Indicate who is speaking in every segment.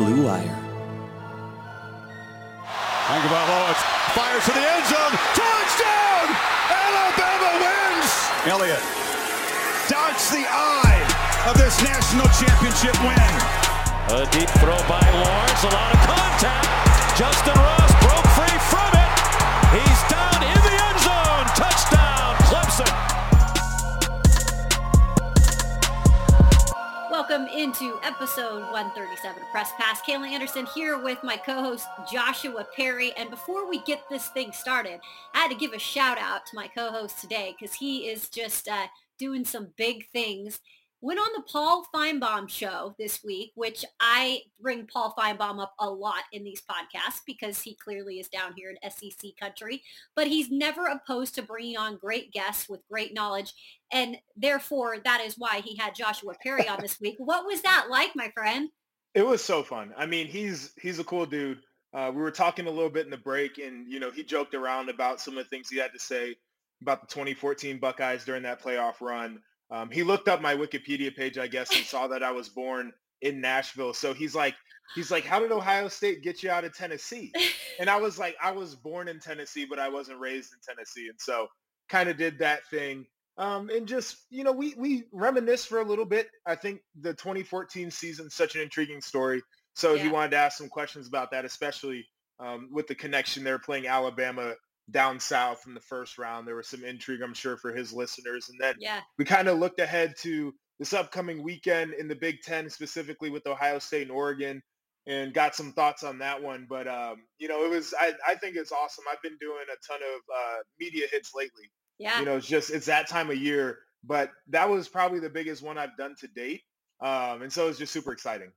Speaker 1: Blue Wire.
Speaker 2: Tagovailoa fires to the end zone. Touchdown! Alabama wins! Elliott dodged the eye of this national championship win.
Speaker 3: A deep throw by Lawrence. A lot of contact. Justin Ross broke free from it. He's down
Speaker 4: Welcome into episode 137 of Press Pass. Kayla Anderson here with my co-host Joshua Perry. And before we get this thing started, I had to give a shout out to my co-host today because he is just uh, doing some big things went on the Paul Finebaum show this week, which I bring Paul Finebaum up a lot in these podcasts because he clearly is down here in SEC country, but he's never opposed to bringing on great guests with great knowledge. And therefore, that is why he had Joshua Perry on this week. What was that like, my friend?
Speaker 5: It was so fun. I mean, he's he's a cool dude. Uh, we were talking a little bit in the break, and you know, he joked around about some of the things he had to say about the 2014 Buckeyes during that playoff run. Um, he looked up my Wikipedia page, I guess, and saw that I was born in Nashville. So he's like, he's like, how did Ohio State get you out of Tennessee? And I was like, I was born in Tennessee, but I wasn't raised in Tennessee, and so kind of did that thing. Um, and just you know, we we reminisce for a little bit. I think the 2014 season such an intriguing story. So yeah. he wanted to ask some questions about that, especially um, with the connection they're playing Alabama down south in the first round. There was some intrigue, I'm sure, for his listeners. And then
Speaker 4: yeah.
Speaker 5: we kind of looked ahead to this upcoming weekend in the Big Ten, specifically with Ohio State and Oregon, and got some thoughts on that one. But, um, you know, it was, I, I, think it's awesome. I've been doing a ton of uh, media hits lately.
Speaker 4: Yeah.
Speaker 5: You know, it's just, it's that time of year. But that was probably the biggest one I've done to date. Um, and so it's just super exciting.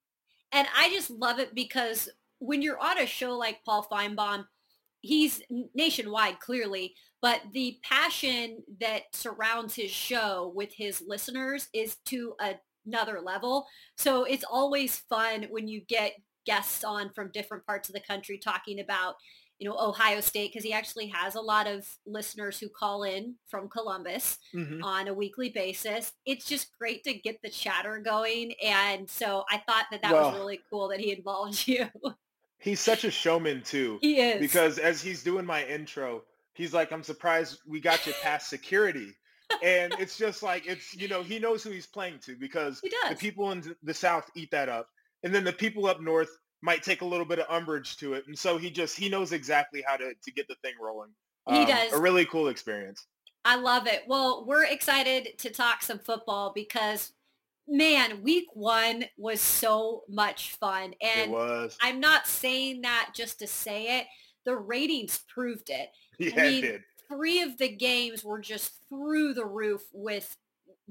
Speaker 4: And I just love it because when you're on a show like Paul Finebaum, he's nationwide clearly, but the passion that surrounds his show with his listeners is to another level. So it's always fun when you get guests on from different parts of the country talking about you know Ohio State because he actually has a lot of listeners who call in from Columbus mm-hmm. on a weekly basis. It's just great to get the chatter going, and so I thought that that well, was really cool that he involved you.
Speaker 5: He's such a showman too.
Speaker 4: He is.
Speaker 5: Because as he's doing my intro, he's like, I'm surprised we got you past security. and it's just like it's you know he knows who he's playing to because the people in the south eat that up and then the people up north might take a little bit of umbrage to it and so he just he knows exactly how to to get the thing rolling
Speaker 4: um, he does
Speaker 5: a really cool experience
Speaker 4: i love it well we're excited to talk some football because man, week one was so much fun. And. I'm not saying that just to say it. The ratings proved it.
Speaker 5: Yeah, I mean, it did.
Speaker 4: Three of the games were just through the roof with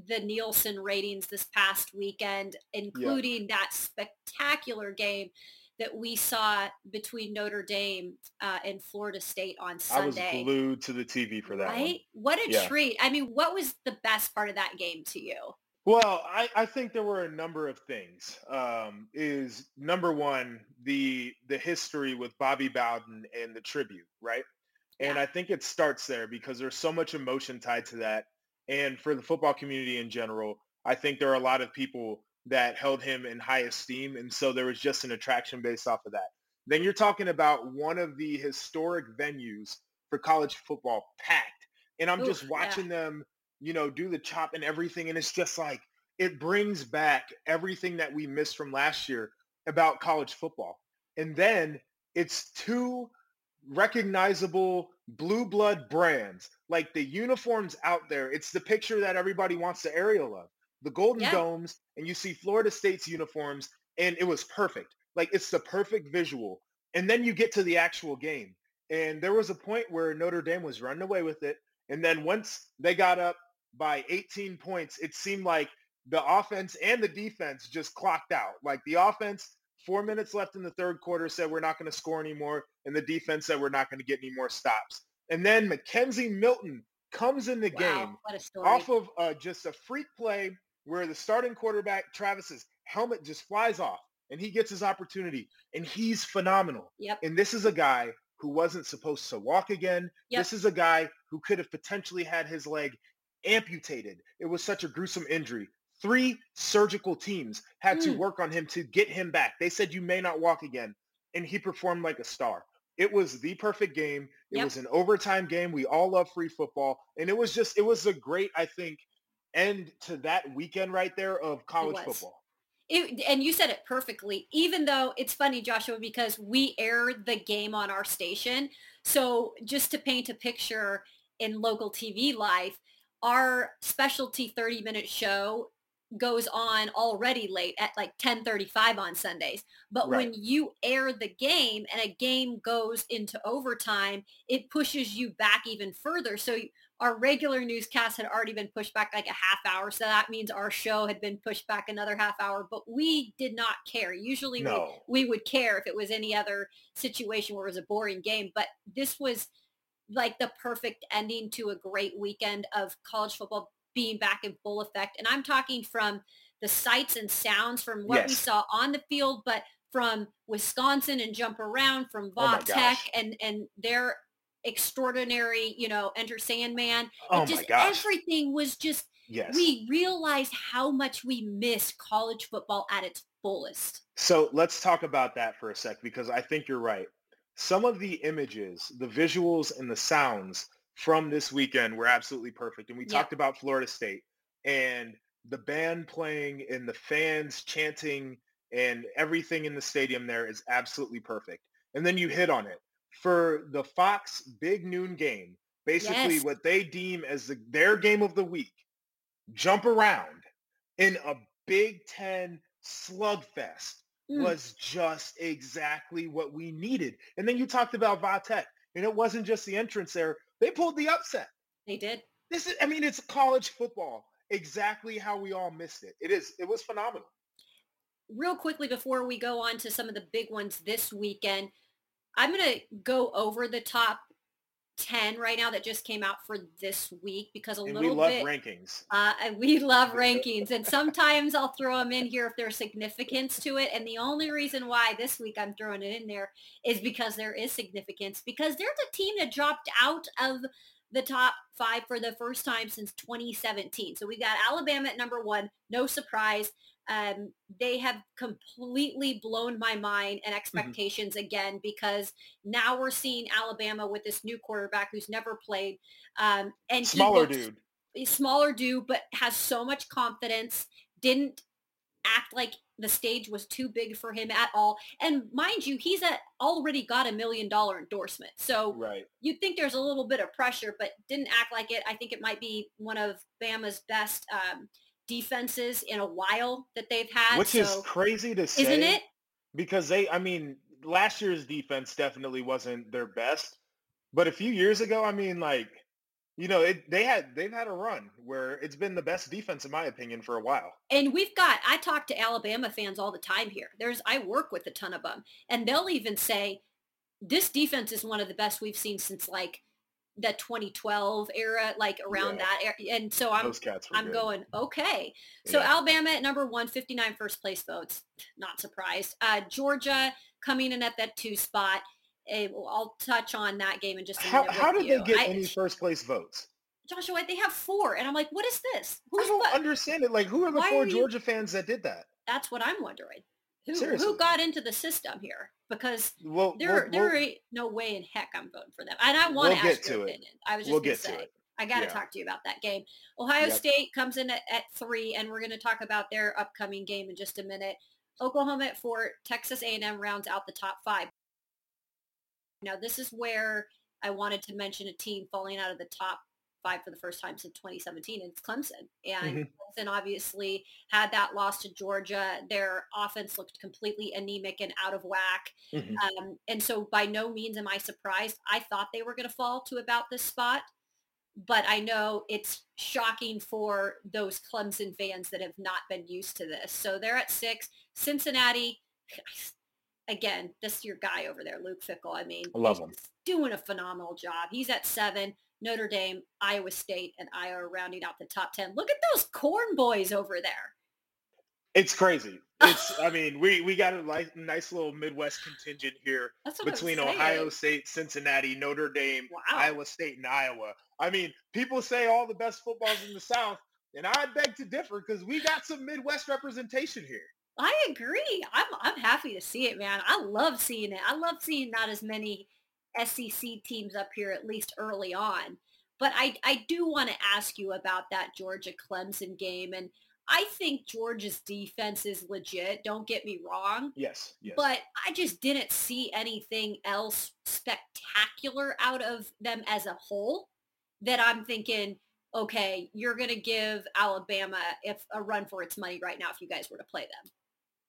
Speaker 4: the Nielsen ratings this past weekend, including yeah. that spectacular game that we saw between Notre Dame uh, and Florida State on Sunday.
Speaker 5: I was glued to the TV for that.
Speaker 4: Right?
Speaker 5: One.
Speaker 4: What a yeah. treat. I mean, what was the best part of that game to you?
Speaker 5: Well, I, I think there were a number of things. Um, is number one the the history with Bobby Bowden and the tribute, right? And I think it starts there because there's so much emotion tied to that. And for the football community in general, I think there are a lot of people that held him in high esteem. And so there was just an attraction based off of that. Then you're talking about one of the historic venues for college football packed. And I'm Ooh, just watching yeah. them you know, do the chop and everything. And it's just like, it brings back everything that we missed from last year about college football. And then it's two recognizable blue blood brands. Like the uniforms out there, it's the picture that everybody wants the aerial of. The Golden yeah. Domes, and you see Florida State's uniforms, and it was perfect. Like it's the perfect visual. And then you get to the actual game. And there was a point where Notre Dame was running away with it. And then once they got up by 18 points, it seemed like the offense and the defense just clocked out. Like the offense, four minutes left in the third quarter, said we're not going to score anymore, and the defense said we're not going to get any more stops. And then McKenzie Milton comes in the
Speaker 4: wow,
Speaker 5: game off of uh, just a freak play where the starting quarterback Travis's helmet just flies off, and he gets his opportunity, and he's phenomenal.
Speaker 4: Yep.
Speaker 5: And this is a guy who wasn't supposed to walk again.
Speaker 4: Yep.
Speaker 5: This is a guy who could have potentially had his leg amputated. It was such a gruesome injury. Three surgical teams had to
Speaker 4: Mm.
Speaker 5: work on him to get him back. They said you may not walk again, and he performed like a star. It was the perfect game. It
Speaker 4: Yep.
Speaker 5: was an overtime game. We all love free football, and it was just it was a great, I think, end to that weekend right there of college football.
Speaker 4: It, and you said it perfectly, even though it's funny, Joshua, because we air the game on our station. So just to paint a picture in local TV life, our specialty 30 minute show goes on already late at like 10:35 on Sundays. But
Speaker 5: Right.
Speaker 4: when you air the game and a game goes into overtime, it pushes you back even further. So our regular newscast had already been pushed back like a half hour. So that means our show had been pushed back another half hour, but we did not care. Usually
Speaker 5: No.
Speaker 4: we, we would care if it was any other situation where it was a boring game, but this was like the perfect ending to a great weekend of college football being back in full effect. And I'm talking from the sights and sounds from what we saw on the field, but from Wisconsin and jump around from
Speaker 5: Oh
Speaker 4: Tech and, and their extraordinary, you know, Enter Sandman.
Speaker 5: Oh
Speaker 4: just
Speaker 5: my gosh.
Speaker 4: everything was just
Speaker 5: Yes.
Speaker 4: we realized how much we missed college football at its fullest.
Speaker 5: So let's talk about that for a sec because I think you're right. Some of the images, the visuals and the sounds from this weekend were absolutely perfect. And we
Speaker 4: Yep.
Speaker 5: talked about Florida State and the band playing and the fans chanting and everything in the stadium there is absolutely perfect. And then you hit on it. For the Fox big noon game, basically
Speaker 4: Yes.
Speaker 5: what they deem as the, their game of the week, jump around in a Big Ten slugfest
Speaker 4: Mm.
Speaker 5: was just exactly what we needed. And then you talked about Va Tech, and it wasn't just the entrance there. They pulled the upset.
Speaker 4: They did.
Speaker 5: This is, I mean, it's college football. Exactly how we all missed it. It is, it was phenomenal.
Speaker 4: real quickly before we go on to some of the big ones this weekend, I'm going to go over the top 10 right now that just came out for this week because a
Speaker 5: And we
Speaker 4: little
Speaker 5: love
Speaker 4: bit
Speaker 5: rankings.
Speaker 4: uh, we love rankings and sometimes I'll throw them in here if there's significance to it. And the only reason why this week I'm throwing it in there is because there is significance because there's a team that dropped out of the top five for the first time since 2017. So we got Alabama at number one. No surprise. Um, they have completely blown my mind and expectations again because now we're seeing Alabama with this new quarterback who's never played. Um, and he
Speaker 5: Smaller
Speaker 4: looks-
Speaker 5: dude.
Speaker 4: a smaller dude, but has so much confidence, didn't act like the stage was too big for him at all. And mind you, he's at, already got a million dollar endorsement. So
Speaker 5: Right.
Speaker 4: you'd think there's a little bit of pressure, but didn't act like it. I think it might be one of Bama's best um, defenses in a while that they've had.
Speaker 5: Which is crazy to say.
Speaker 4: isn't it?
Speaker 5: Because they, I mean, last year's defense definitely wasn't their best. But a few years ago, I mean, like, you know, it, they had, they've had a run where it's been the best defense, in my opinion, for a while.
Speaker 4: And we've got, I talk to Alabama fans all the time here. There's, I work with a ton of them and they'll even say this defense is one of the best we've seen since like the 2012 era, like around
Speaker 5: Yeah.
Speaker 4: that era. And so I'm,
Speaker 5: Those cats were
Speaker 4: I'm
Speaker 5: good.
Speaker 4: going, okay. So
Speaker 5: Yeah.
Speaker 4: Alabama at number one, 59 first place votes. Not surprised. Uh, Georgia coming in at that two spot. Eh, I'll touch on that game in just a
Speaker 5: How,
Speaker 4: minute.
Speaker 5: how did
Speaker 4: you.
Speaker 5: they get
Speaker 4: I-
Speaker 5: any first place votes?
Speaker 4: Joshua, they have four. And I'm like, what is this?
Speaker 5: I
Speaker 4: Who's
Speaker 5: don't
Speaker 4: what?
Speaker 5: understand it. Like, who are the
Speaker 4: Why
Speaker 5: four
Speaker 4: are you-
Speaker 5: Georgia fans that did that?
Speaker 4: That's what I'm wondering. Who,
Speaker 5: Seriously.
Speaker 4: who got into the system here? Because
Speaker 5: Well,
Speaker 4: there,
Speaker 5: we'll,
Speaker 4: there
Speaker 5: we'll-
Speaker 4: no way in heck I'm voting for them. And I want to ask your
Speaker 5: it.
Speaker 4: opinion. I was just
Speaker 5: we'll
Speaker 4: going
Speaker 5: get
Speaker 4: to say,
Speaker 5: to it.
Speaker 4: I got to
Speaker 5: Yeah.
Speaker 4: talk to you about that game. Ohio
Speaker 5: Yep.
Speaker 4: State comes in at, at three, and we're going to talk about their upcoming game in just a minute. Oklahoma at four, Texas A&M rounds out the top five. Now, this is where I wanted to mention a team falling out of the top five for the first time since 2017, and it's Clemson. And
Speaker 5: Mhm.
Speaker 4: Clemson obviously had that loss to Georgia. Their offense looked completely anemic and out of whack.
Speaker 5: Mhm.
Speaker 4: Um, and so by no means am I surprised. I thought they were going to fall to about this spot, but I know it's shocking for those Clemson fans that have not been used to this. So they're at six. Cincinnati, again, this is your guy over there, Luke Fickell. I mean,
Speaker 5: I love
Speaker 4: he's
Speaker 5: him.
Speaker 4: doing a phenomenal job. He's at seven. Notre Dame, Iowa State, and Iowa rounding out the top 10. Look at those corn boys over there.
Speaker 5: It's crazy. It's, I mean, we, we got a nice, nice little Midwest contingent here between Ohio State, Cincinnati, Notre Dame,
Speaker 4: Wow.
Speaker 5: Iowa State, and Iowa. I mean, people say all the best footballs in the South. And I beg to differ because we got some Midwest representation here.
Speaker 4: I agree. I'm I'm happy to see it, man. I love seeing it. I love seeing not as many SEC teams up here, at least early on. But I I do want to ask you about that Georgia Clemson game, and I think Georgia's defense is legit. Don't get me wrong.
Speaker 5: Yes, yes.
Speaker 4: But I just didn't see anything else spectacular out of them as a whole that I'm thinking, okay, you're going to give Alabama if a run for its money right now if you guys were to play them.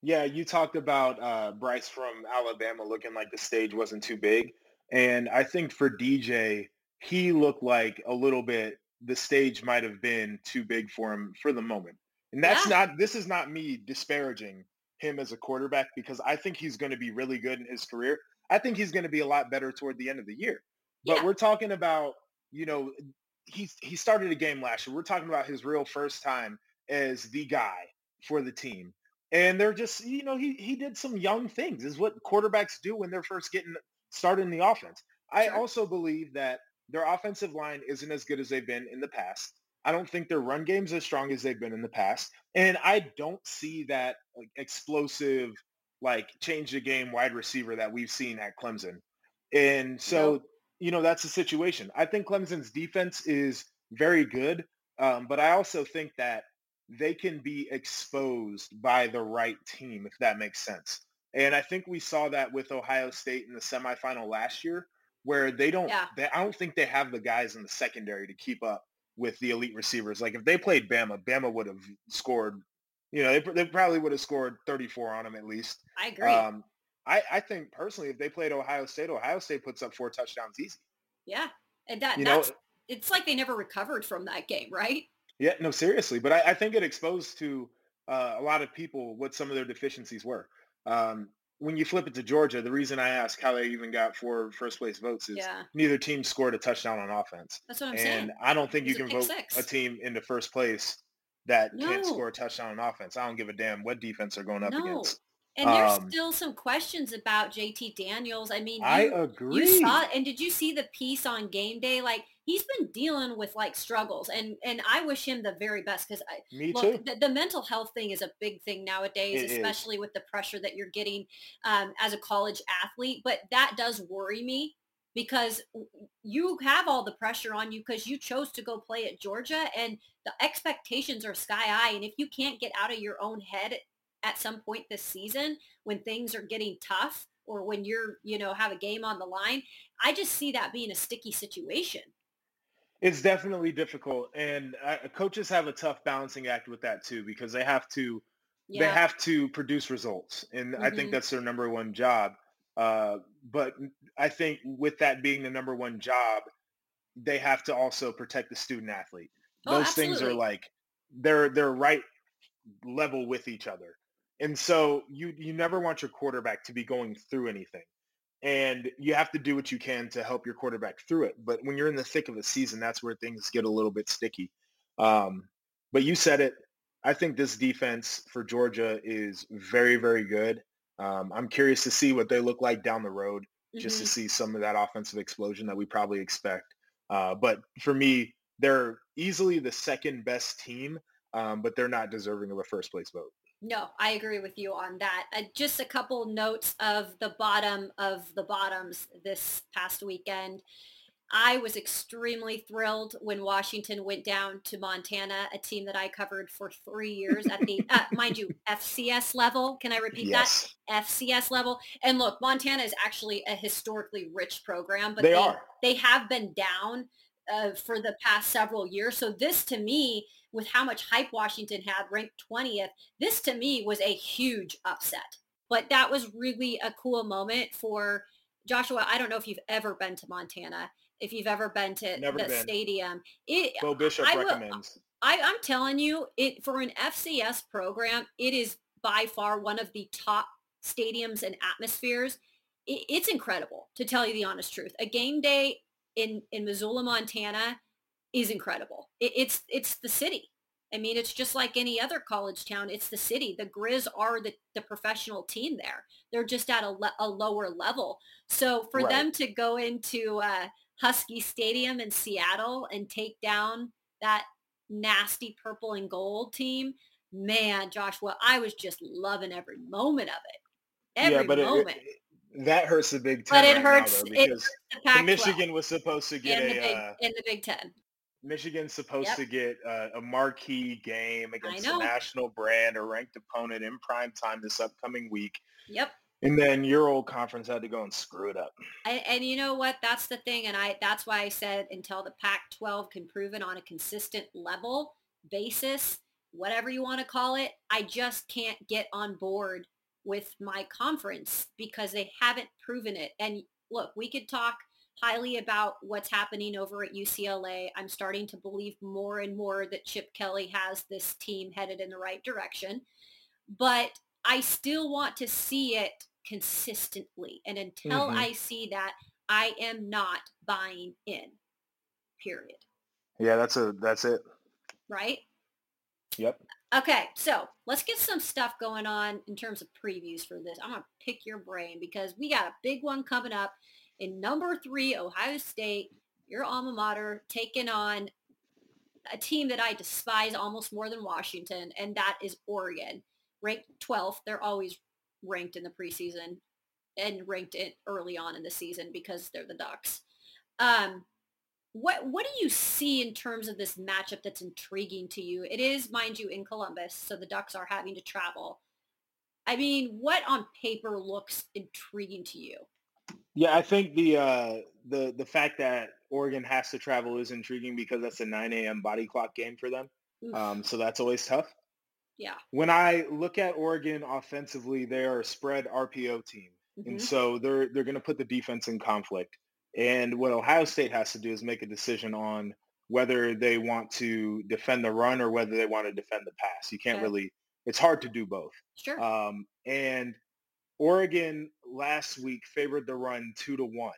Speaker 5: Yeah, you talked about uh, Bryce from Alabama looking like the stage wasn't too big. And I think for DJ, he looked like a little bit the stage might have been too big for him for the moment. And that's yeah. not this is not me disparaging him as a quarterback because I think he's going to be really good in his career. I think he's going to be a lot better toward the end of the year. But yeah. we're talking about, you know, he he started a game last year. We're talking about his real first time as the guy for the team. And they're just, you know, he he did some young things. Is what quarterbacks do when they're first getting started in the offense. I also believe that their offensive line isn't as good as they've been in the past. I don't think their run game's as strong as they've been in the past. And I don't see that like, explosive, like change the game wide receiver that we've seen at Clemson. And so, nope. you know, that's the situation. I think Clemson's defense is very good. Um, but I also think that they can be exposed by the right team, if that makes sense. And I think we saw that with Ohio State in the semifinal last year, where they don't, yeah. they, I don't think they have the guys in the secondary to keep up with the elite receivers. Like if they played Bama, Bama would have scored, you know, they, they probably would have scored 34 on them at least.
Speaker 4: I agree. Um,
Speaker 5: I, I think personally, if they played Ohio State, Ohio State puts up four touchdowns easy.
Speaker 4: Yeah. And that, you that's, know, it's like they never recovered from that game, right?
Speaker 5: Yeah, no, seriously. But I, I think it exposed to uh, a lot of people what some of their deficiencies were. Um, when you flip it to Georgia, the reason I ask how they even got four first place votes is yeah. neither team scored a touchdown on offense.
Speaker 4: That's what I'm
Speaker 5: and
Speaker 4: saying.
Speaker 5: And I don't think you can vote six. a team into first place that no. can't score a touchdown on offense. I don't give a damn what defense they're going up no. against.
Speaker 4: And there's um, still some questions about JT Daniels. I mean, you,
Speaker 5: I agree.
Speaker 4: You saw, and did you see the piece on game day? Like he's been dealing with like struggles, and and I wish him the very best because I
Speaker 5: me
Speaker 4: look,
Speaker 5: too.
Speaker 4: The, the, mental health thing is a big thing nowadays, it especially is. with the pressure that you're getting um, as a college athlete. But that does worry me because you have all the pressure on you because you chose to go play at Georgia, and the expectations are sky high. And if you can't get out of your own head at some point this season when things are getting tough or when you're, you know, have a game on the line. I just see that being a sticky situation.
Speaker 5: It's definitely difficult, and uh, coaches have a tough balancing act with that too because they have to yeah. they have to produce results, and mm-hmm. I think mm-hmm. that's their number one job. Uh, but I think with that being the number one job, they have to also protect the student athlete. Oh, Those things are like they're they're right level with each other. And so you you never want your quarterback to be going through anything. And you have to do what you can to help your quarterback through it. But when you're in the thick of the season, that's where things get a little bit sticky. Um, but you said it. I think this defense for Georgia is very, very good. Um, I'm curious to see what they look like down the road, just mm-hmm. to see some of that offensive explosion that we probably expect. Uh, but for me, they're easily the second best team, um, but they're not deserving of a first place vote.
Speaker 4: No, I agree with you on that. Uh, just a couple notes of the bottom of the bottoms this past weekend. I was extremely thrilled when Washington went down to Montana, a team that I covered for three years at the, uh, mind you, FCS level. Can I repeat
Speaker 5: yes.
Speaker 4: that? FCS level. And look, Montana is actually a historically rich program, but
Speaker 5: they,
Speaker 4: they
Speaker 5: are.
Speaker 4: They have been down uh, for the past several years. So this to me with how much hype Washington had ranked 20th, this to me was a huge upset. But that was really a cool moment for Joshua. I don't know if you've ever been to Montana, if you've ever been to
Speaker 5: Never
Speaker 4: the
Speaker 5: been.
Speaker 4: stadium. It,
Speaker 5: Bo Bishop I recommends.
Speaker 4: I, I'm telling you, it for an FCS program, it is by far one of the top stadiums and atmospheres. It, it's incredible, to tell you the honest truth. A game day in in Missoula, Montana, is incredible. It, it's it's the city. I mean, it's just like any other college town. It's the city. The Grizz are the, the professional team there. They're just at a, le- a lower level. So for right. them to go into uh, Husky Stadium in Seattle and take down that nasty purple and gold team, man, Joshua, I was just loving every moment of it. Every yeah, but moment. It,
Speaker 5: it, that hurts the Big Ten. But it right hurts. Now, though, because
Speaker 4: it hurts
Speaker 5: Michigan was supposed to get
Speaker 4: in
Speaker 5: a
Speaker 4: the Big, uh, in the Big Ten.
Speaker 5: Michigan's supposed yep. to get uh, a marquee game against a national brand, or ranked opponent in prime time this upcoming week.
Speaker 4: Yep.
Speaker 5: And then your old conference had to go and screw it up.
Speaker 4: And, and, you know what? That's the thing, and I that's why I said until the Pac-12 can prove it on a consistent level basis, whatever you want to call it, I just can't get on board with my conference because they haven't proven it. And look, we could talk highly about what's happening over at UCLA. I'm starting to believe more and more that Chip Kelly has this team headed in the right direction. But I still want to see it consistently. And until mm-hmm. I see that, I am not buying in. Period.
Speaker 5: Yeah, that's a that's it.
Speaker 4: Right?
Speaker 5: Yep.
Speaker 4: Okay, so let's get some stuff going on in terms of previews for this. I'm gonna pick your brain because we got a big one coming up in number three, Ohio State, your alma mater, taking on a team that I despise almost more than Washington, and that is Oregon, ranked 12th. They're always ranked in the preseason and ranked it early on in the season because they're the Ducks. Um, what what do you see in terms of this matchup that's intriguing to you? It is, mind you, in Columbus, so the Ducks are having to travel. I mean, what on paper looks intriguing to you?
Speaker 5: Yeah, I think the uh, the the fact that Oregon has to travel is intriguing because that's a 9 a.m. body clock game for them. Um, so that's always tough.
Speaker 4: Yeah.
Speaker 5: When I look at Oregon offensively, they are a spread RPO team. Mm-hmm. And so they're they're going to put the defense in conflict. And what Ohio State has to do is make a decision on whether they want to defend the run or whether they want to defend the pass. You can't okay. really it's hard to do both.
Speaker 4: Sure.
Speaker 5: Um, and Oregon last week favored the run two to one.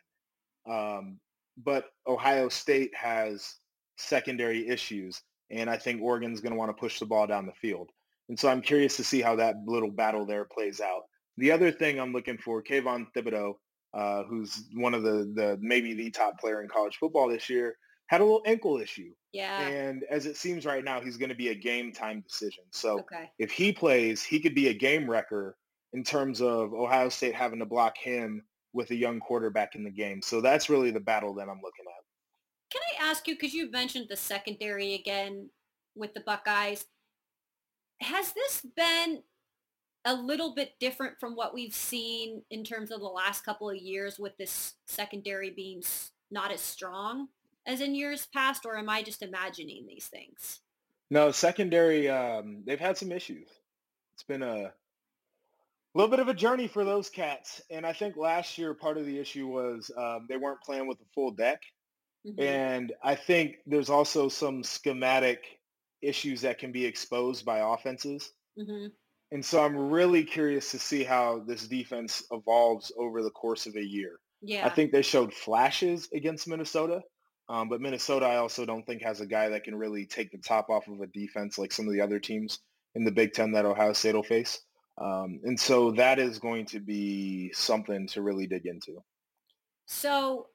Speaker 5: Um, but Ohio State has secondary issues. And I think Oregon's going to want to push the ball down the field. And so I'm curious to see how that little battle there plays out. The other thing I'm looking for, Kayvon Thibodeaux, uh, who's one of the, the maybe the top player in college football this year, had a little ankle issue.
Speaker 4: Yeah.
Speaker 5: And as it seems right now, he's going to be a game time decision. So
Speaker 4: okay.
Speaker 5: if he plays, he could be a game wrecker in terms of Ohio State having to block him with a young quarterback in the game. So that's really the battle that I'm looking at.
Speaker 4: Can I ask you, because you mentioned the secondary again with the Buckeyes, has this been a little bit different from what we've seen in terms of the last couple of years with this secondary being not as strong as in years past, or am I just imagining these things?
Speaker 5: No, secondary, um, they've had some issues. It's been a little bit of a journey for those cats. And I think last year, part of the issue was um, they weren't playing with a full deck. Mm-hmm. And I think there's also some schematic issues that can be exposed by offenses.
Speaker 4: Mm-hmm.
Speaker 5: And so I'm really curious to see how this defense evolves over the course of a year.
Speaker 4: Yeah.
Speaker 5: I think they showed flashes against Minnesota, um, but Minnesota I also don't think has a guy that can really take the top off of a defense like some of the other teams in the Big Ten that Ohio State will face. Um, and so that is going to be something to really dig into.
Speaker 4: So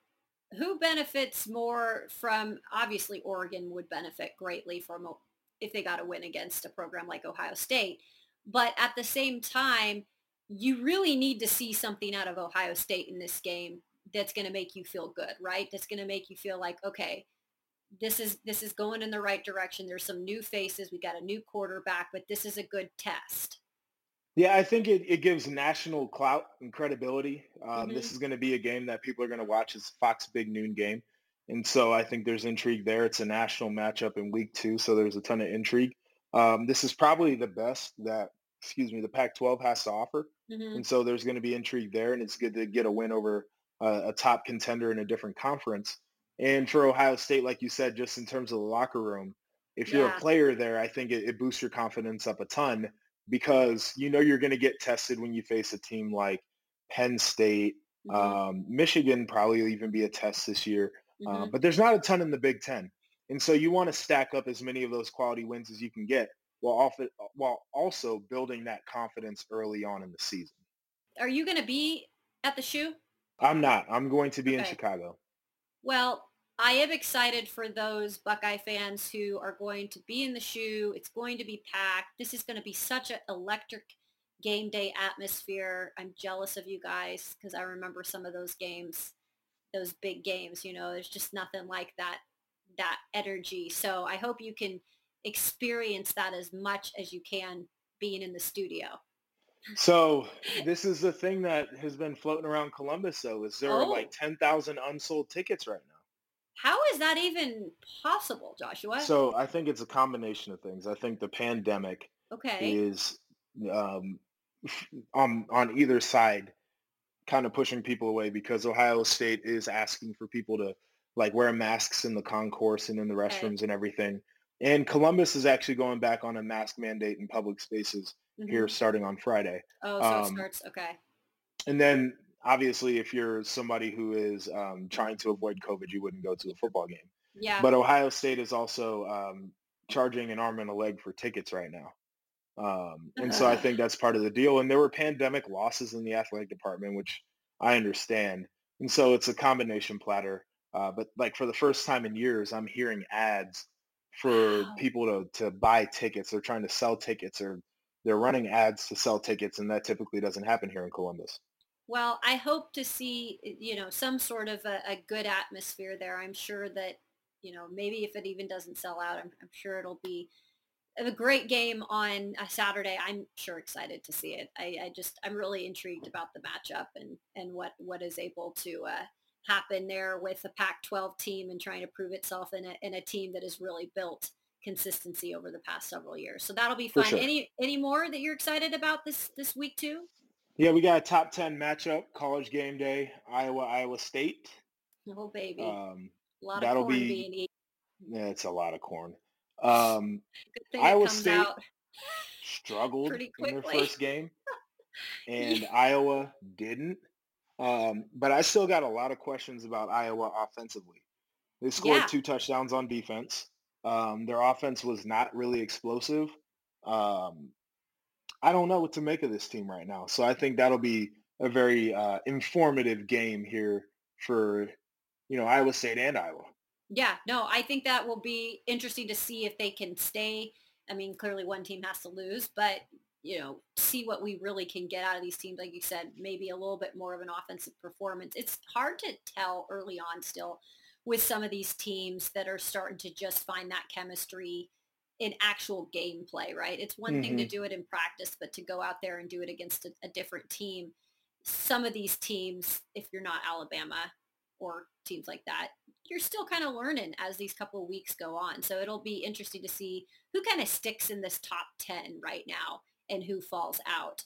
Speaker 4: who benefits more from, obviously Oregon would benefit greatly from if they got a win against a program like Ohio State. But at the same time, you really need to see something out of Ohio State in this game that's going to make you feel good, right? That's going to make you feel like, okay, this is this is going in the right direction. There's some new faces. We got a new quarterback, but this is a good test.
Speaker 5: Yeah, I think it, it gives national clout and credibility. Um, mm-hmm. This is going to be a game that people are going to watch. It's Fox Big Noon game. And so I think there's intrigue there. It's a national matchup in week two, so there's a ton of intrigue. Um, this is probably the best that, excuse me, the Pac-12 has to offer. Mm-hmm. And so there's going to be intrigue there, and it's good to get a win over uh, a top contender in a different conference. And for Ohio State, like you said, just in terms of the locker room, if you're a player there, I think it, it boosts your confidence up a ton because you know you're going to get tested when you face a team like Penn State. Mm-hmm. Um, Michigan probably even be a test this year. Uh, mm-hmm. Uh, but there's not a ton in the Big Ten. And so you want to stack up as many of those quality wins as you can get while, off while also building that confidence early on in the season.
Speaker 4: Are you going to be at the shoe?
Speaker 5: I'm not. I'm going to be okay. in Chicago.
Speaker 4: Well, I am excited for those Buckeye fans who are going to be in the shoe. It's going to be packed. This is going to be such an electric game day atmosphere. I'm jealous of you guys because I remember some of those games, those big games. You know, there's just nothing like that that energy. So I hope you can experience that as much as you can being in the studio.
Speaker 5: So this is the thing that has been floating around Columbus though, is there
Speaker 4: Oh.
Speaker 5: are like 10,000 unsold tickets right now.
Speaker 4: How is that even possible, Joshua?
Speaker 5: So I think it's a combination of things. I think the pandemic
Speaker 4: okay.
Speaker 5: is um, on on either side kind of pushing people away because Ohio State is asking for people to like wear masks in the concourse and in the
Speaker 4: Okay.
Speaker 5: restrooms and everything. And Columbus is actually going back on a mask mandate in public spaces
Speaker 4: Mhm.
Speaker 5: here starting on Friday.
Speaker 4: Oh, so
Speaker 5: um,
Speaker 4: it starts. Okay.
Speaker 5: And then obviously if you're somebody who is um, trying to avoid COVID, you wouldn't go to a football game.
Speaker 4: Yeah.
Speaker 5: But Ohio State is also um, charging an arm and a leg for tickets right now. Um, and so I think that's part of the deal. And there were pandemic losses in the athletic department, which I understand. And so it's a combination platter. Uh, but like for the first time in years, I'm hearing ads for
Speaker 4: Wow.
Speaker 5: people to, to buy tickets. They're trying to sell tickets or they're running ads to sell tickets. And that typically doesn't happen here in Columbus.
Speaker 4: Well, I hope to see, you know, some sort of a, a good atmosphere there. I'm sure that, you know, maybe if it even doesn't sell out, I'm, I'm sure it'll be a great game on a Saturday. I'm sure excited to see it. I, I just, I'm really intrigued about the matchup and, and what, what is able to uh, happen there with the Pac-12 team and trying to prove itself in a, in a team that has really built consistency over the past several years. So that'll be fun.
Speaker 5: sure.
Speaker 4: Any, any more that you're excited about this, this week too?
Speaker 5: Yeah, we got a top 10 matchup, college game day, Iowa, Iowa State.
Speaker 4: Oh, baby.
Speaker 5: Um,
Speaker 4: a lot
Speaker 5: that'll
Speaker 4: corn
Speaker 5: be- yeah, it's a lot of corn. Um, Iowa State struggled in their first game, and Iowa didn't. Um, but I still got a lot of questions about Iowa offensively. They scored
Speaker 4: Yeah.
Speaker 5: two touchdowns on defense. Um, their offense was not really explosive. Um, I don't know what to make of this team right now. So I think that'll be a very uh, informative game here for, you know, Iowa State and Iowa.
Speaker 4: Yeah, no, I think that will be interesting to see if they can stay. I mean, clearly one team has to lose, but you know, see what we really can get out of these teams. Like you said, maybe a little bit more of an offensive performance. It's hard to tell early on still with some of these teams that are starting to just find that chemistry in actual gameplay, right? It's one thing to do it in practice, but to go out there and do it against a, a different team. Some of these teams, if you're not Alabama or teams like that, you're still kind of learning as these couple of weeks go on. So it'll be interesting to see who kind of sticks in this top 10 right now and who falls out.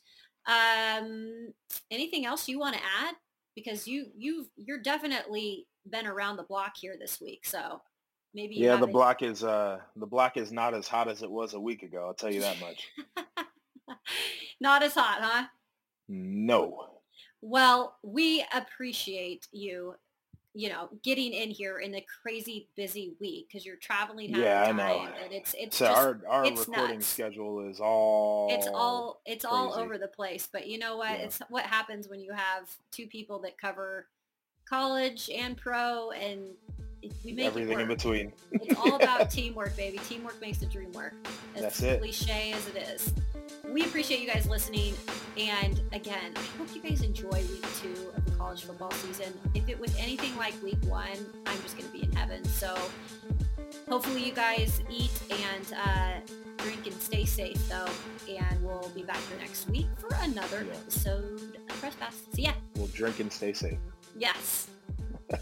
Speaker 4: Um, anything else you want to add? Because you you've you're definitely been around the block here this week, so maybe
Speaker 5: Yeah, the block is uh, the block is not as hot as it was a week ago. I'll tell you that much.
Speaker 4: not as hot, huh?
Speaker 5: No.
Speaker 4: Well, we appreciate you, you know, getting in here in a crazy busy week because you're traveling
Speaker 5: Yeah, I know.
Speaker 4: and it's it's
Speaker 5: So
Speaker 4: just
Speaker 5: our our
Speaker 4: it's
Speaker 5: recording
Speaker 4: nuts.
Speaker 5: schedule is all
Speaker 4: it's all it's all over the place. But you know what?
Speaker 5: Yeah.
Speaker 4: It's what happens when you have two people that cover college and pro, and we make
Speaker 5: everything in between.
Speaker 4: It's all about teamwork, baby. Teamwork makes the dream work. As
Speaker 5: That's it.
Speaker 4: cliche as it is. We appreciate you guys listening. And again, I hope you guys enjoy week two of the college football season. If it was anything like week one, I'm just going to be in heaven. So hopefully you guys eat and uh, drink and stay safe, though. And we'll be back here next week for another
Speaker 5: Yeah.
Speaker 4: episode of Press Pass. See ya.
Speaker 5: We'll drink and stay safe.
Speaker 4: Yes.